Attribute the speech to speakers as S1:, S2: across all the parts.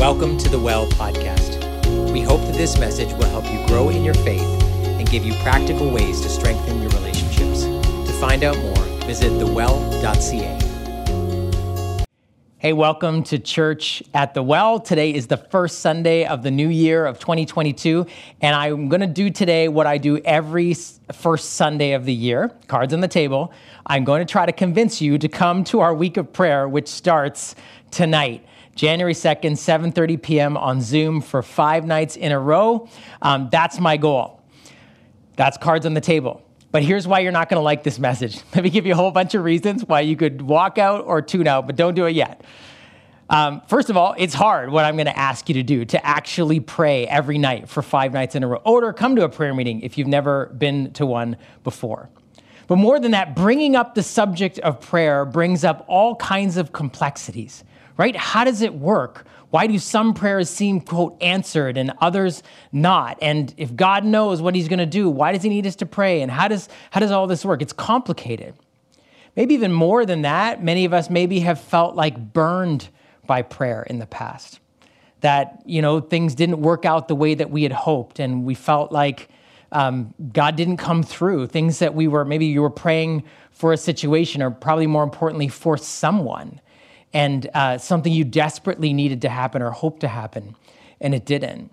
S1: Welcome to the Well podcast. We hope that this message will help you grow in your faith and give you practical ways to strengthen your relationships. To find out more, visit thewell.ca. Hey, welcome to church at the Well. Today is the first Sunday of the new year of 2022, and I'm going to do today what I do every first Sunday of the year cards on the table. I'm going to try to convince you to come to our week of prayer, which starts tonight. January 2nd, 7:30 p.m. on Zoom for five nights in a row. Um, that's my goal. That's cards on the table. But here's why you're not going to like this message. Let me give you a whole bunch of reasons why you could walk out or tune out, but don't do it yet. Um, first of all, it's hard what I'm going to ask you to do to actually pray every night for five nights in a row, or come to a prayer meeting if you've never been to one before. But more than that, bringing up the subject of prayer brings up all kinds of complexities right? How does it work? Why do some prayers seem, quote, answered and others not? And if God knows what he's going to do, why does he need us to pray? And how does, how does all this work? It's complicated. Maybe even more than that, many of us maybe have felt like burned by prayer in the past. That, you know, things didn't work out the way that we had hoped, and we felt like um, God didn't come through. Things that we were, maybe you were praying for a situation, or probably more importantly, for someone and uh, something you desperately needed to happen or hoped to happen, and it didn't.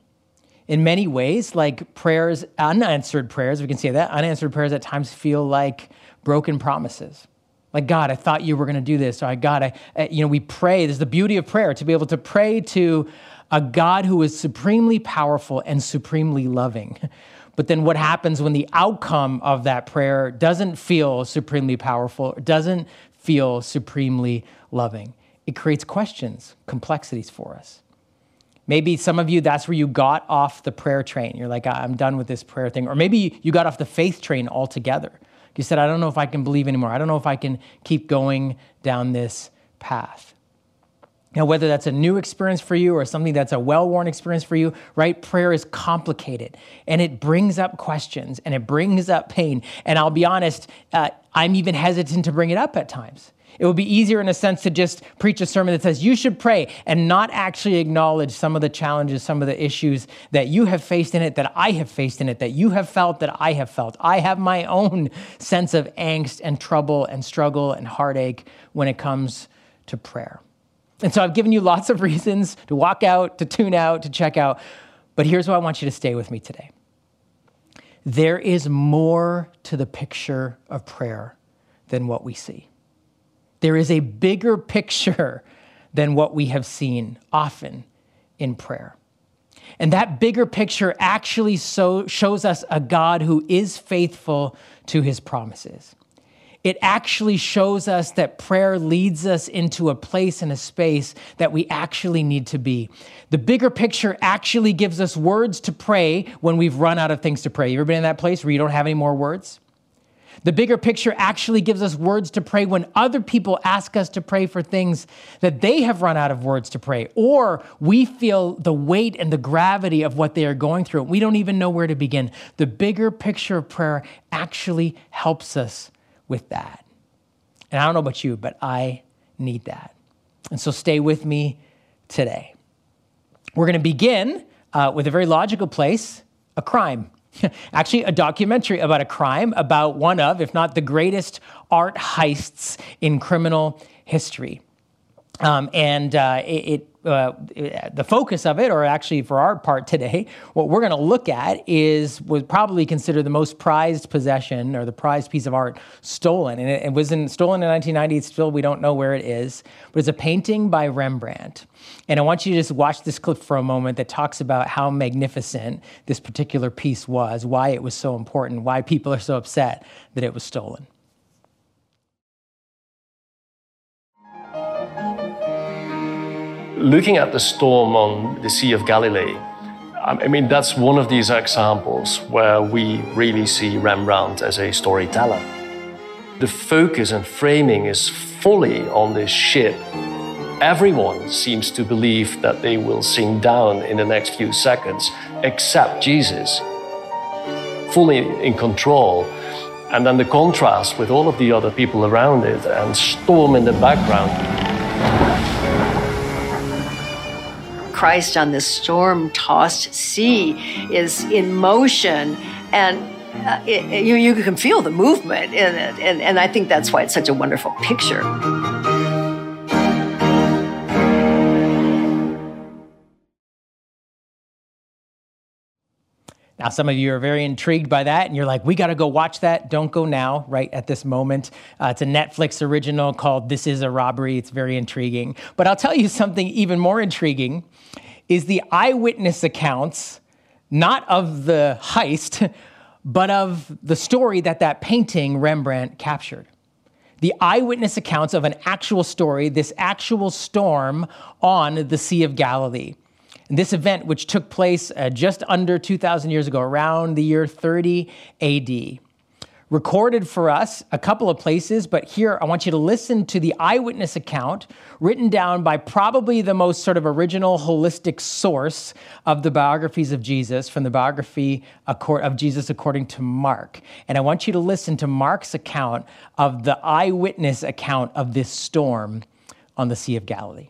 S1: In many ways, like prayers, unanswered prayers, we can say that, unanswered prayers at times feel like broken promises. Like, God, I thought you were going to do this. Or, God, I, uh, you know, we pray. There's the beauty of prayer to be able to pray to a God who is supremely powerful and supremely loving. But then what happens when the outcome of that prayer doesn't feel supremely powerful, doesn't feel supremely loving? It creates questions, complexities for us. Maybe some of you, that's where you got off the prayer train. You're like, I'm done with this prayer thing. Or maybe you got off the faith train altogether. You said, I don't know if I can believe anymore. I don't know if I can keep going down this path. Now, whether that's a new experience for you or something that's a well worn experience for you, right? Prayer is complicated and it brings up questions and it brings up pain. And I'll be honest, uh, I'm even hesitant to bring it up at times it would be easier, in a sense, to just preach a sermon that says you should pray and not actually acknowledge some of the challenges, some of the issues that you have faced in it, that I have faced in it, that you have felt, that I have felt. I have my own sense of angst and trouble and struggle and heartache when it comes to prayer. And so I've given you lots of reasons to walk out, to tune out, to check out. But here's why I want you to stay with me today. There is more to the picture of prayer than what we see. There is a bigger picture than what we have seen often in prayer. And that bigger picture actually so shows us a God who is faithful to his promises. It actually shows us that prayer leads us into a place and a space that we actually need to be. The bigger picture actually gives us words to pray when we've run out of things to pray. You ever been in that place where you don't have any more words? The bigger picture actually gives us words to pray when other people ask us to pray for things that they have run out of words to pray, or we feel the weight and the gravity of what they are going through. We don't even know where to begin. The bigger picture of prayer actually helps us with that. And I don't know about you, but I need that. And so stay with me today. We're going to begin uh, with a very logical place a crime. Actually, a documentary about a crime, about one of, if not the greatest art heists in criminal history. Um, and uh, it, uh, the focus of it, or actually for our part today, what we're going to look at is was probably considered the most prized possession or the prized piece of art stolen. And it, it was in, stolen in 1990. Still, we don't know where it is, but it's a painting by Rembrandt. And I want you to just watch this clip for a moment that talks about how magnificent this particular piece was, why it was so important, why people are so upset that it was stolen.
S2: Looking at the storm on the Sea of Galilee, um, I mean, that's one of these examples where we really see Rembrandt as a storyteller. The focus and framing is fully on this ship. Everyone seems to believe that they will sink down in the next few seconds, except Jesus, fully in control. And then the contrast with all of the other people around it and storm in the background
S3: Christ on this storm tossed sea is in motion and uh, it, you, you can feel the movement in it. And, and I think that's why it's such a wonderful picture.
S1: Now, some of you are very intrigued by that, and you're like, we got to go watch that. Don't go now, right at this moment. Uh, it's a Netflix original called This Is a Robbery. It's very intriguing. But I'll tell you something even more intriguing is the eyewitness accounts, not of the heist, but of the story that that painting Rembrandt captured. The eyewitness accounts of an actual story, this actual storm on the Sea of Galilee. This event, which took place uh, just under 2,000 years ago, around the year 30 AD, recorded for us a couple of places, but here I want you to listen to the eyewitness account written down by probably the most sort of original holistic source of the biographies of Jesus from the biography of Jesus according to Mark. And I want you to listen to Mark's account of the eyewitness account of this storm on the Sea of Galilee.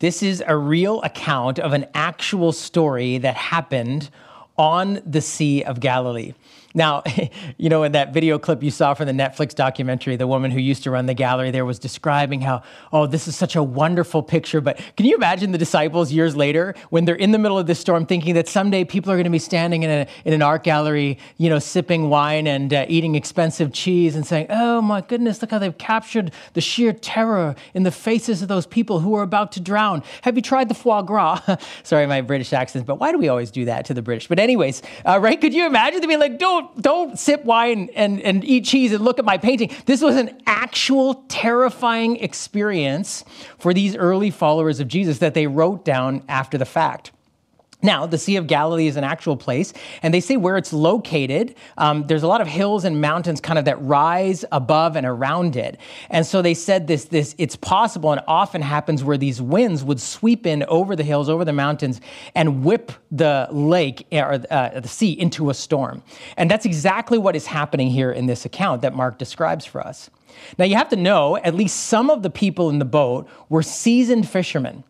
S1: This is a real account of an actual story that happened on the Sea of Galilee. Now, you know, in that video clip you saw from the Netflix documentary, the woman who used to run the gallery there was describing how, oh, this is such a wonderful picture. But can you imagine the disciples years later when they're in the middle of this storm thinking that someday people are going to be standing in, a, in an art gallery, you know, sipping wine and uh, eating expensive cheese and saying, oh my goodness, look how they've captured the sheer terror in the faces of those people who are about to drown. Have you tried the foie gras? Sorry, my British accent, but why do we always do that to the British? But, anyways, uh, right? Could you imagine to be like, don't don't don't sip wine and, and eat cheese and look at my painting. This was an actual terrifying experience for these early followers of Jesus that they wrote down after the fact. Now, the Sea of Galilee is an actual place, and they say where it's located, um, there's a lot of hills and mountains kind of that rise above and around it. And so they said this, this it's possible and often happens where these winds would sweep in over the hills, over the mountains, and whip the lake or uh, the sea into a storm. And that's exactly what is happening here in this account that Mark describes for us. Now, you have to know at least some of the people in the boat were seasoned fishermen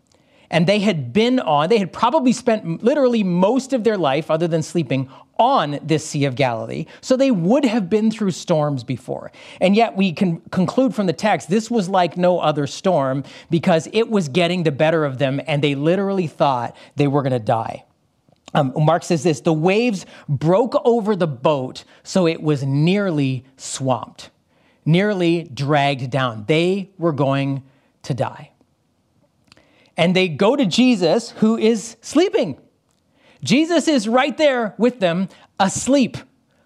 S1: and they had been on, they had probably spent literally most of their life, other than sleeping, on this Sea of Galilee. So they would have been through storms before. And yet we can conclude from the text this was like no other storm because it was getting the better of them and they literally thought they were going to die. Um, Mark says this the waves broke over the boat, so it was nearly swamped, nearly dragged down. They were going to die and they go to Jesus, who is sleeping. Jesus is right there with them, asleep,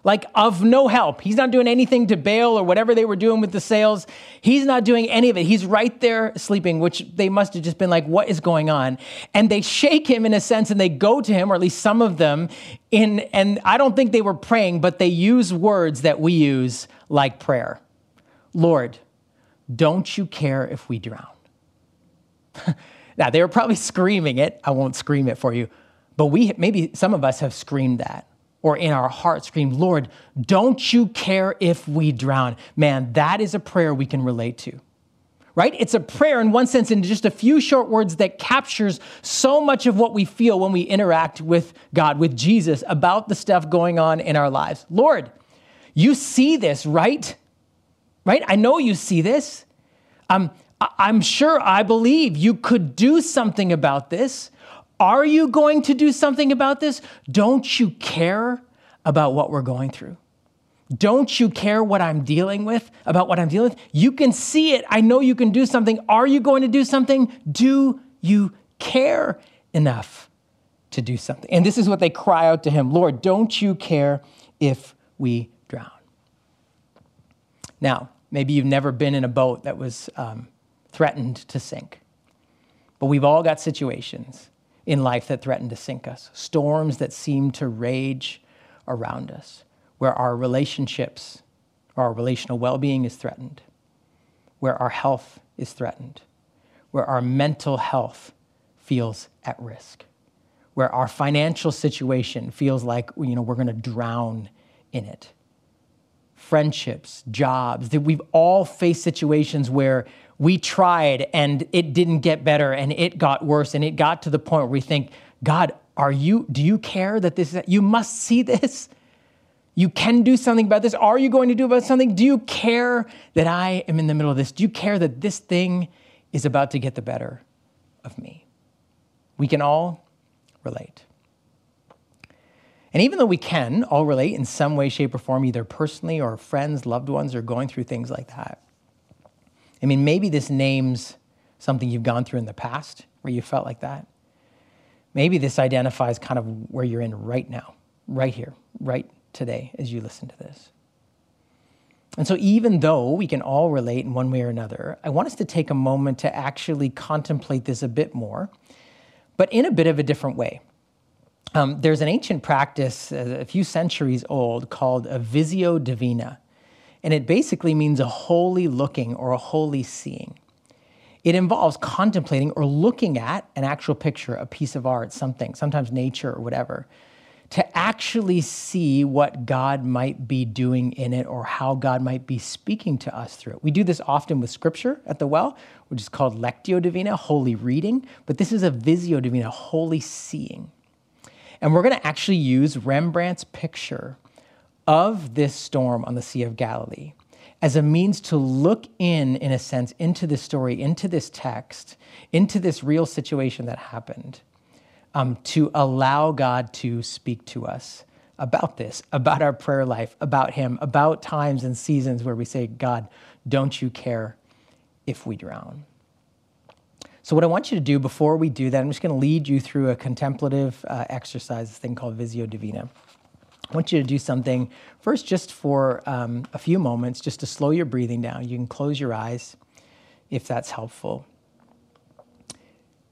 S1: like of no help. He's not doing anything to bail or whatever they were doing with the sails. He's not doing any of it. He's right there sleeping, which they must have just been like, what is going on? And they shake him in a sense and they go to him, or at least some of them, in, and I don't think they were praying, but they use words that we use like prayer. Lord, don't you care if we drown? Now, they were probably screaming it. I won't scream it for you, but we maybe some of us have screamed that or in our heart screamed, Lord, don't you care if we drown? Man, that is a prayer we can relate to. Right? It's a prayer in one sense in just a few short words that captures so much of what we feel when we interact with God, with Jesus, about the stuff going on in our lives. Lord, you see this, right? Right? I know you see this. Um, I'm sure, I believe you could do something about this. Are you going to do something about this? Don't you care about what we're going through? Don't you care what I'm dealing with, about what I'm dealing with? You can see it. I know you can do something. Are you going to do something? Do you care enough to do something? And this is what they cry out to him Lord, don't you care if we drown? Now, maybe you've never been in a boat that was um, threatened to sink, but we've all got situations in life that threaten to sink us, storms that seem to rage around us, where our relationships our relational well being is threatened, where our health is threatened, where our mental health feels at risk, where our financial situation feels like you know, we're going to drown in it. Friendships, jobs, that we've all faced situations where we tried and it didn't get better and it got worse and it got to the point where we think, God, are you, do you care that this, you must see this? You can do something about this. Are you going to do about something? Do you care that I am in the middle of this? Do you care that this thing is about to get the better of me? We can all relate. And even though we can all relate in some way, shape, or form, either personally or friends, loved ones, are going through things like that, I mean, maybe this names something you've gone through in the past where you felt like that. Maybe this identifies kind of where you're in right now, right here, right today as you listen to this. And so, even though we can all relate in one way or another, I want us to take a moment to actually contemplate this a bit more, but in a bit of a different way. Um, there's an ancient practice, uh, a few centuries old, called a visio divina, and it basically means a holy looking or a holy seeing. It involves contemplating or looking at an actual picture, a piece of art, something, sometimes nature or whatever, to actually see what God might be doing in it or how God might be speaking to us through it. We do this often with scripture at the well, which is called Lectio Divina, holy reading, but this is a Visio Divina, holy seeing. And we're going to actually use Rembrandt's picture of this storm on the Sea of Galilee as a means to look in, in a sense, into this story, into this text, into this real situation that happened um, to allow God to speak to us about this, about our prayer life, about Him, about times and seasons where we say, God, don't you care if we drown? So, what I want you to do before we do that, I'm just going to lead you through a contemplative uh, exercise, this thing called Visio Divina. I want you to do something first, just for um, a few moments, just to slow your breathing down. You can close your eyes if that's helpful.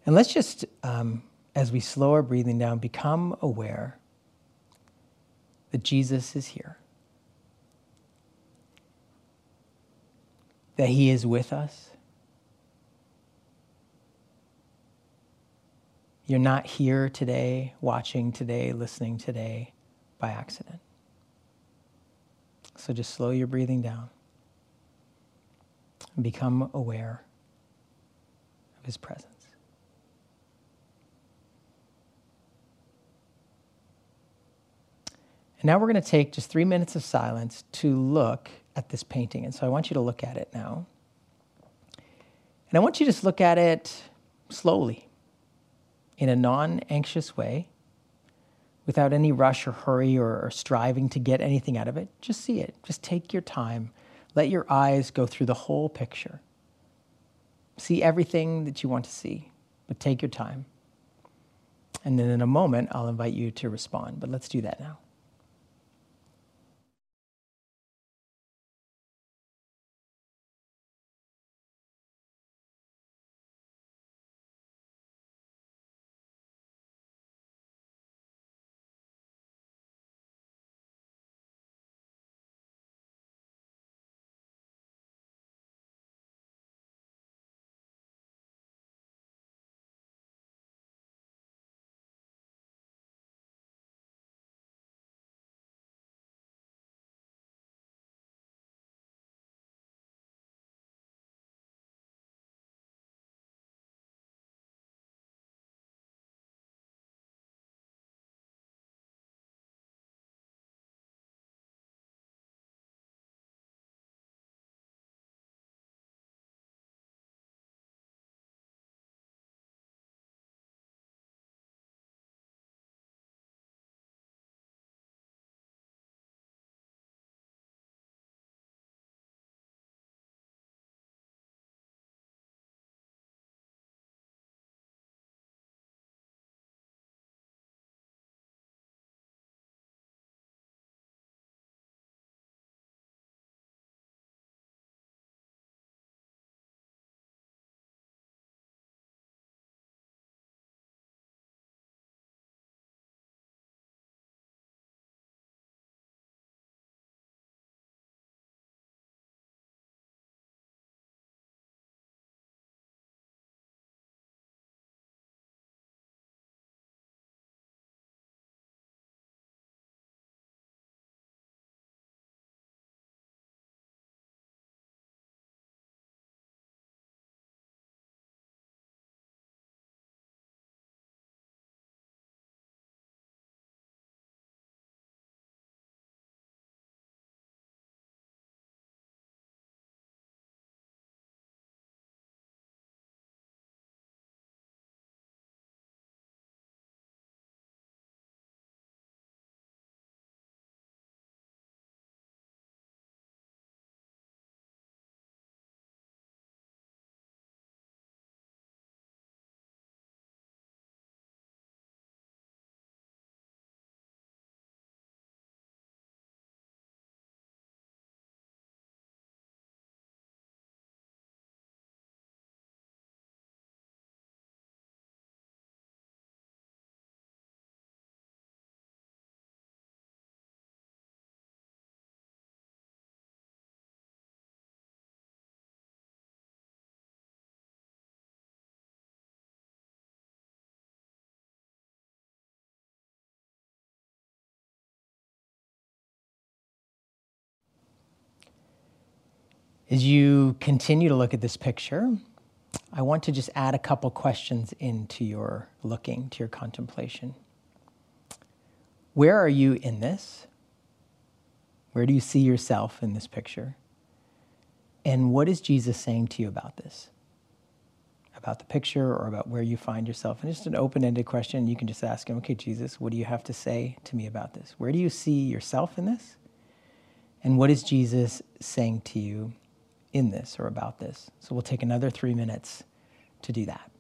S1: And let's just um, as we slow our breathing down, become aware that Jesus is here, that He is with us. You're not here today, watching today, listening today by accident. So just slow your breathing down and become aware of His presence. And now we're going to take just three minutes of silence to look at this painting. And so I want you to look at it now. And I want you to just look at it slowly, in a non anxious way, without any rush or hurry or, or, striving to get anything out of it. Just see it. Just take your time. Let your eyes go through the whole picture. See everything that you want to see, but take your time. And then in a moment, I'll invite you to respond. But let's do that now. As you continue to look at this picture, I want to just add a couple questions into your looking, to your contemplation. Where are you in this? Where do you see yourself in this picture? And what is Jesus saying to you about this? About the picture or about where you find yourself? And just an open ended question. You can just ask him, okay, Jesus, what do you have to say to me about this? Where do you see yourself in this? And what is Jesus saying to you in this or about this? So we'll take another three minutes to do that.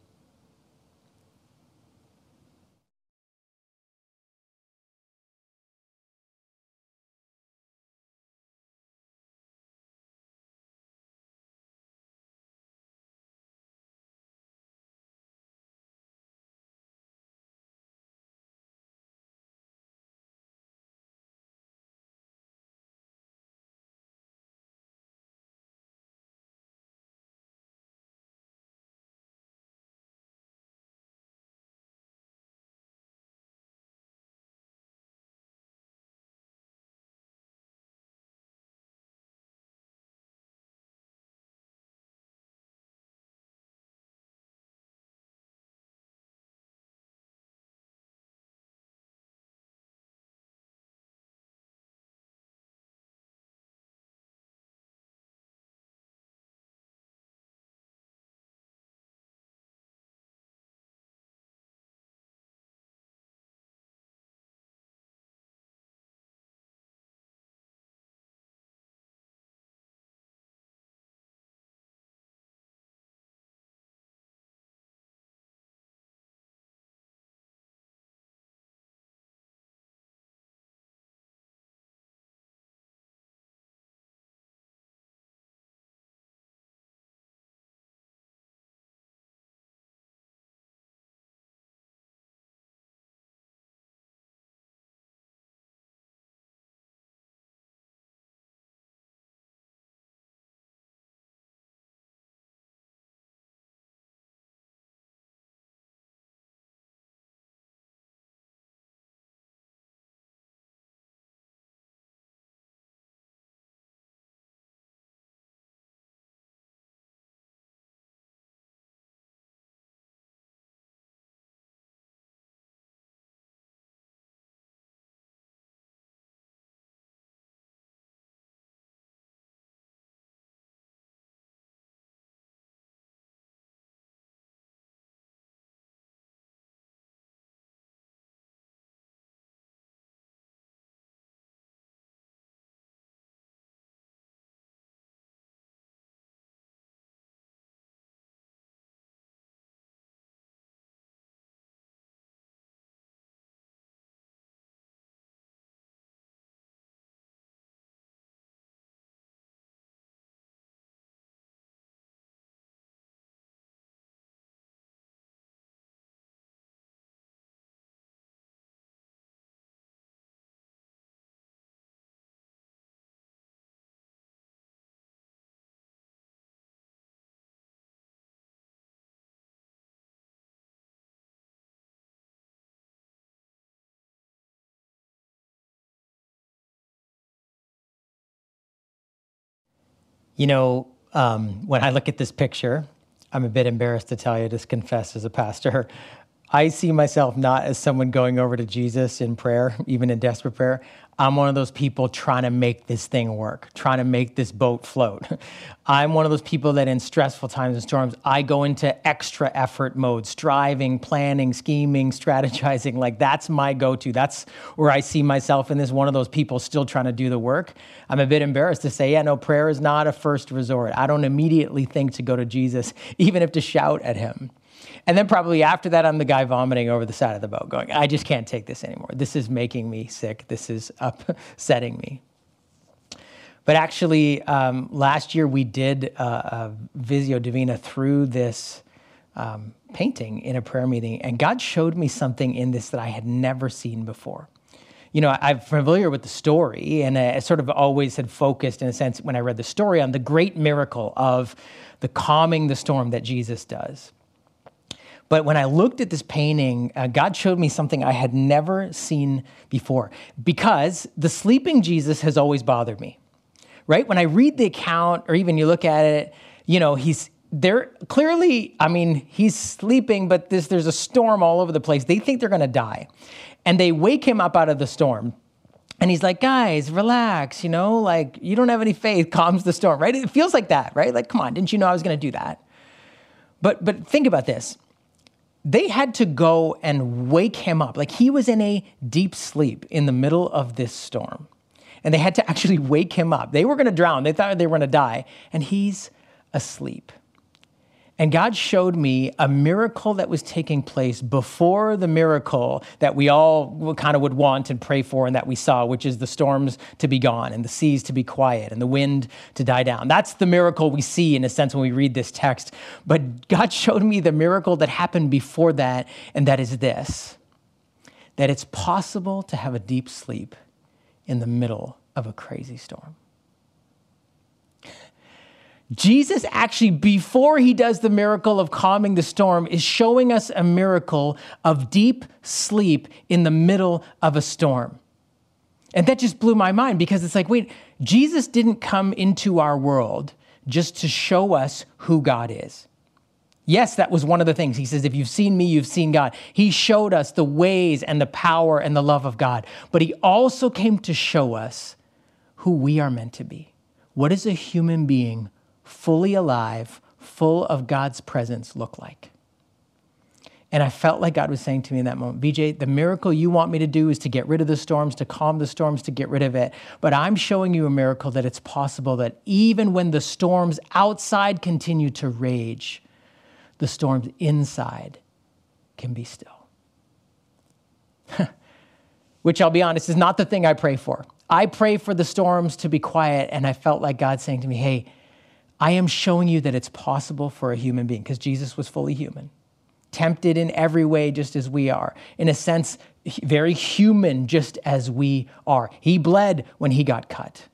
S1: You know, um, when I look at this picture, I'm a bit embarrassed to tell you, just confess as a pastor. I see myself not as someone going over to Jesus in prayer, even in desperate prayer. I'm one of those people trying to make this thing work, trying to make this boat float. I'm one of those people that in stressful times and storms, I go into extra effort mode, striving, planning, scheming, strategizing. Like that's my go to. That's where I see myself in this one of those people still trying to do the work. I'm a bit embarrassed to say, yeah, no, prayer is not a first resort. I don't immediately think to go to Jesus, even if to shout at him. And then probably after that, I'm the guy vomiting over the side of the boat, going, I just can't take this anymore. This is making me sick. This is upsetting me. But actually, um, last year we did uh, a Visio Divina through this um, painting in a prayer meeting, and God showed me something in this that I had never seen before. You know, I'm familiar with the story, and I sort of always had focused, in a sense, when I read the story, on the great miracle of the calming the storm that Jesus does. But when I looked at this painting, uh, God showed me something I had never seen before because the sleeping Jesus has always bothered me. right? When I read the account, or even you look at it, you know, he's they're clearly, I mean, he's sleeping, but this, there's a storm all over the place. They think they're going to die. And they wake him up out of the storm. And he's like, guys, relax, you know, like you don't have any faith, calms the storm, right? It feels like that, right? Like, come on, didn't you know I was going to do that? But but think about this. They had to go and wake him up. Like he was in a deep sleep in the middle of this storm. And they had to actually wake him up. They were going to drown. They thought they were going to die, and he's asleep. And God showed me a miracle that was taking place before the miracle that we all kind of would want and pray for and that we saw, which is the storms to be gone and the seas to be quiet and the wind to die down. That's the miracle we see in a sense when we read this text. But God showed me the miracle that happened before that, and that is this that it's possible to have a deep sleep in the middle of a crazy storm. Jesus actually, before he does the miracle of calming the storm, is showing us a miracle of deep sleep in the middle of a storm. And that just blew my mind because it's like, wait, Jesus didn't come into our world just to show us who God is. Yes, that was one of the things. He says, if you've seen me, you've seen God. He showed us the ways and the power and the love of God. But he also came to show us who we are meant to be. What is a human being fully alive, full of God's presence look like? And I felt like God was saying to me in that moment, BJ, the miracle you want me to do is to get rid of the storms, to calm the storms, to get rid of it. But I'm showing you a miracle that it's possible that even when the storms outside continue to rage, the storms inside can be still. Which I'll be honest is not the thing I pray for. I pray for the storms to be quiet, and I felt like God saying to me, Hey, I am showing you that it's possible for a human being, because Jesus was fully human, tempted in every way, just as we are. In a sense, very human, just as we are. He bled when he got cut.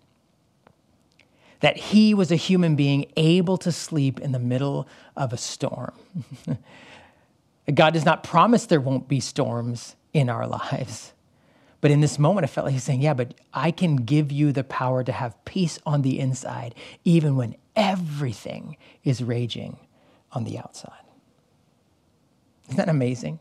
S1: That he was a human being able to sleep in the middle of a storm. God does not promise there won't be storms in our lives. But in this moment, I felt like he's saying, Yeah, but I can give you the power to have peace on the inside, even when everything is raging on the outside. Isn't that amazing?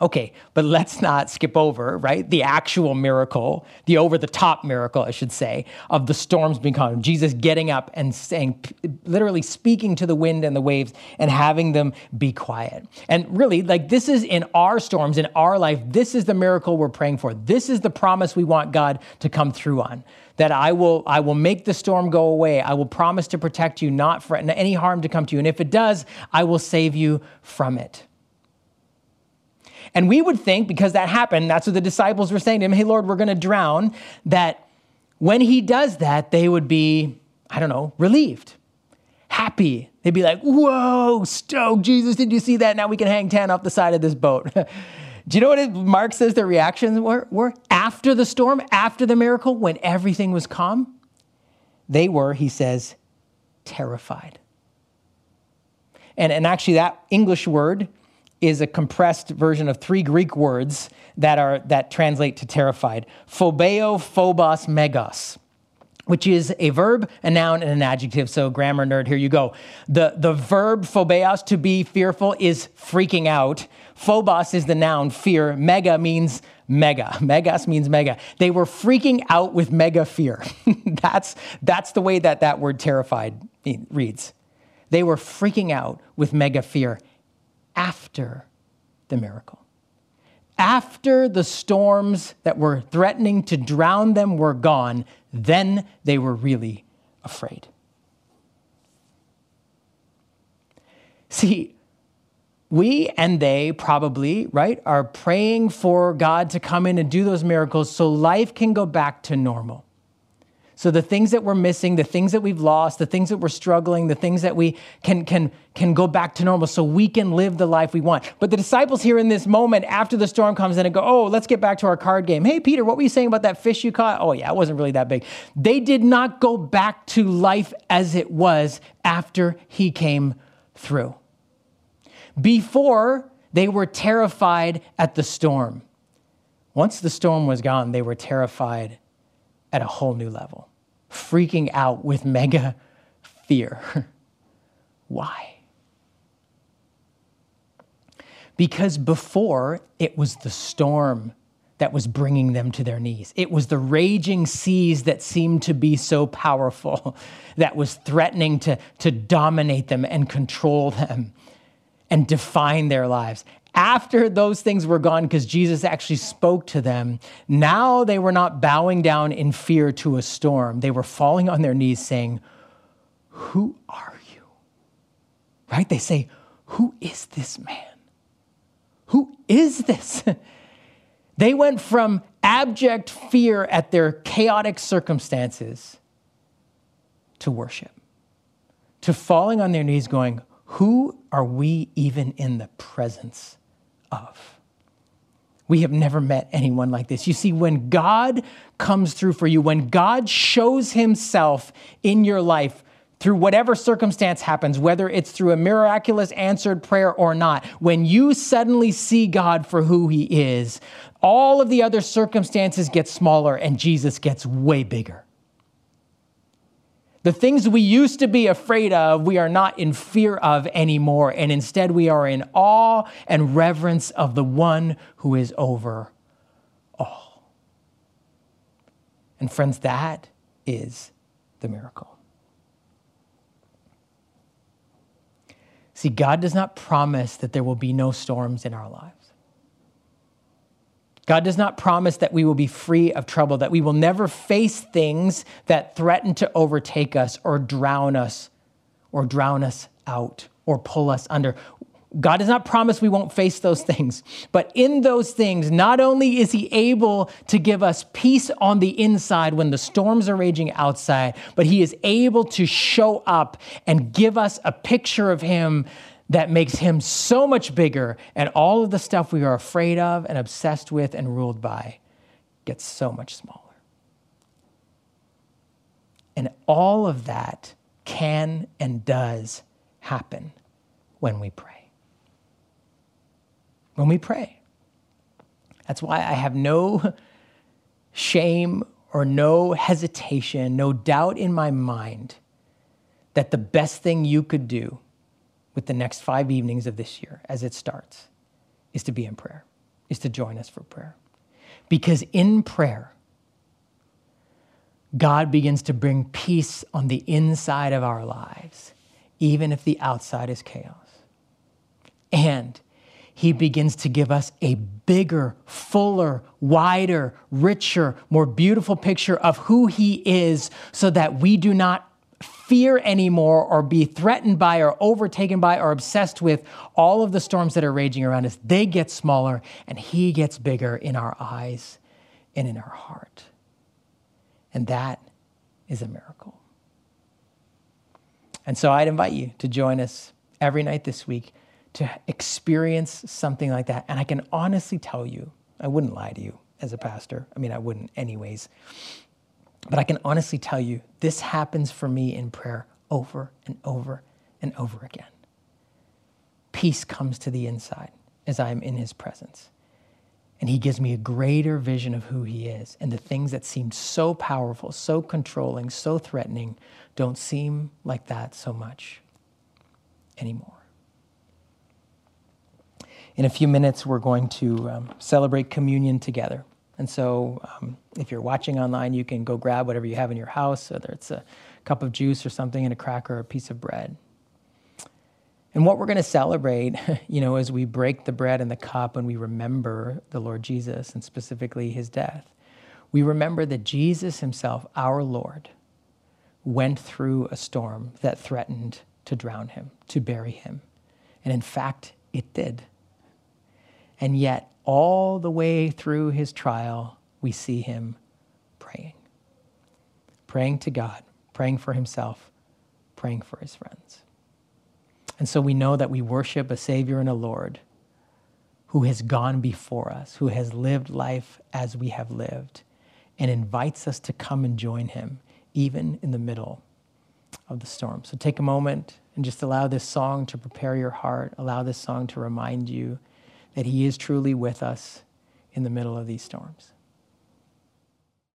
S1: Okay, but let's not skip over, right? The actual miracle, the over the top miracle, I should say, of the storms being calm. Jesus getting up and saying, literally speaking to the wind and the waves and having them be quiet. And really, like this is in our storms, in our life, this is the miracle we're praying for. This is the promise we want God to come through on. That I will, I will make the storm go away. I will promise to protect you, not for any harm to come to you. And if it does, I will save you from it. And we would think, because that happened, that's what the disciples were saying to him, hey, Lord, we're going to drown, that when he does that, they would be, I don't know, relieved, happy. They'd be like, whoa, stoked, Jesus, did you see that? Now we can hang 10 off the side of this boat. Do you know what Mark says their reactions were, were? After the storm, after the miracle, when everything was calm? They were, he says, terrified. And, and actually, that English word is a compressed version of three Greek words that, are, that translate to terrified phobeo, phobos, megas, which is a verb, a noun, and an adjective. So, grammar nerd, here you go. The, the verb phobeos, to be fearful, is freaking out. Phobos is the noun, fear. Mega means mega. Megas means mega. They were freaking out with mega fear. that's, that's the way that that word terrified reads. They were freaking out with mega fear after the miracle. After the storms that were threatening to drown them were gone, then they were really afraid. See, we and they probably, right, are praying for God to come in and do those miracles so life can go back to normal. So the things that we're missing, the things that we've lost, the things that we're struggling, the things that we can, can, can go back to normal so we can live the life we want. But the disciples here in this moment, after the storm comes in and go, oh, let's get back to our card game. Hey, Peter, what were you saying about that fish you caught? Oh, yeah, it wasn't really that big. They did not go back to life as it was after he came through. Before, they were terrified at the storm. Once the storm was gone, they were terrified at a whole new level. freaking out with mega fear. Why? Because before it was the storm that was bringing them to their knees. It was the raging seas that seemed to be so powerful, that was threatening to, to dominate them and control them and define their lives. After those things were gone, because Jesus actually spoke to them, now they were not bowing down in fear to a storm. They were falling on their knees saying, Who are you? Right? They say, Who is this man? Who is this? They went from abject fear at their chaotic circumstances to worship, to falling on their knees, going, Who are we even in the presence of? We have never met anyone like this. You see, when God comes through for you, when God shows himself in your life, through whatever circumstance happens, whether it's through a miraculous answered prayer or not, when you suddenly see God for who He is, all of the other circumstances get smaller and Jesus gets way bigger. The things we used to be afraid of, we are not in fear of anymore, and instead we are in awe and reverence of the one who is over all. And friends, that is the miracle. See, God does not promise that there will be no storms in our lives. God does not promise that we will be free of trouble, that we will never face things that threaten to overtake us or drown us or drown us out or pull us under. God does not promise we won't face those things, but in those things, not only is He able to give us peace on the inside when the storms are raging outside, but He is able to show up and give us a picture of Him that makes him so much bigger, and all of the stuff we are afraid of and obsessed with and ruled by gets so much smaller. And all of that can and does happen when we pray. When we pray. That's why I have no shame or no hesitation, no doubt in my mind that the best thing you could do with the next five evenings of this year as it starts is to be in prayer, is to join us for prayer. Because in prayer, God begins to bring peace on the inside of our lives, even if the outside is chaos. And he begins to give us a bigger, fuller, wider, richer, more beautiful picture of who he is so that we do not fear anymore or be threatened by or overtaken by or obsessed with all of the storms that are raging around us. They get smaller and He gets bigger in our eyes and in our heart. And that is a miracle. And so I'd invite you to join us every night this week to experience something like that. And I can honestly tell you, I wouldn't lie to you as a pastor. I mean, I wouldn't, anyways. But I can honestly tell you, this happens for me in prayer over and over and over again. Peace comes to the inside as I am in his presence. And he gives me a greater vision of who he is. And the things that seem so powerful, so controlling, so threatening don't seem like that so much anymore. In a few minutes, we're going to um, celebrate communion together. And so, um, if you're watching online, you can go grab whatever you have in your house, whether it's a cup of juice or something, and a cracker or a piece of bread. And what we're going to celebrate, you know, as we break the bread and the cup and we remember the Lord Jesus and specifically his death, we remember that Jesus himself, our Lord, went through a storm that threatened to drown him, to bury him. And in fact, it did. And yet, all the way through his trial, we see him praying. Praying to God, praying for himself, praying for his friends. And so we know that we worship a Savior and a Lord who has gone before us, who has lived life as we have lived, and invites us to come and join him, even in the middle of the storm. So take a moment and just allow this song to prepare your heart, allow this song to remind you that He is truly with us in the middle of these storms.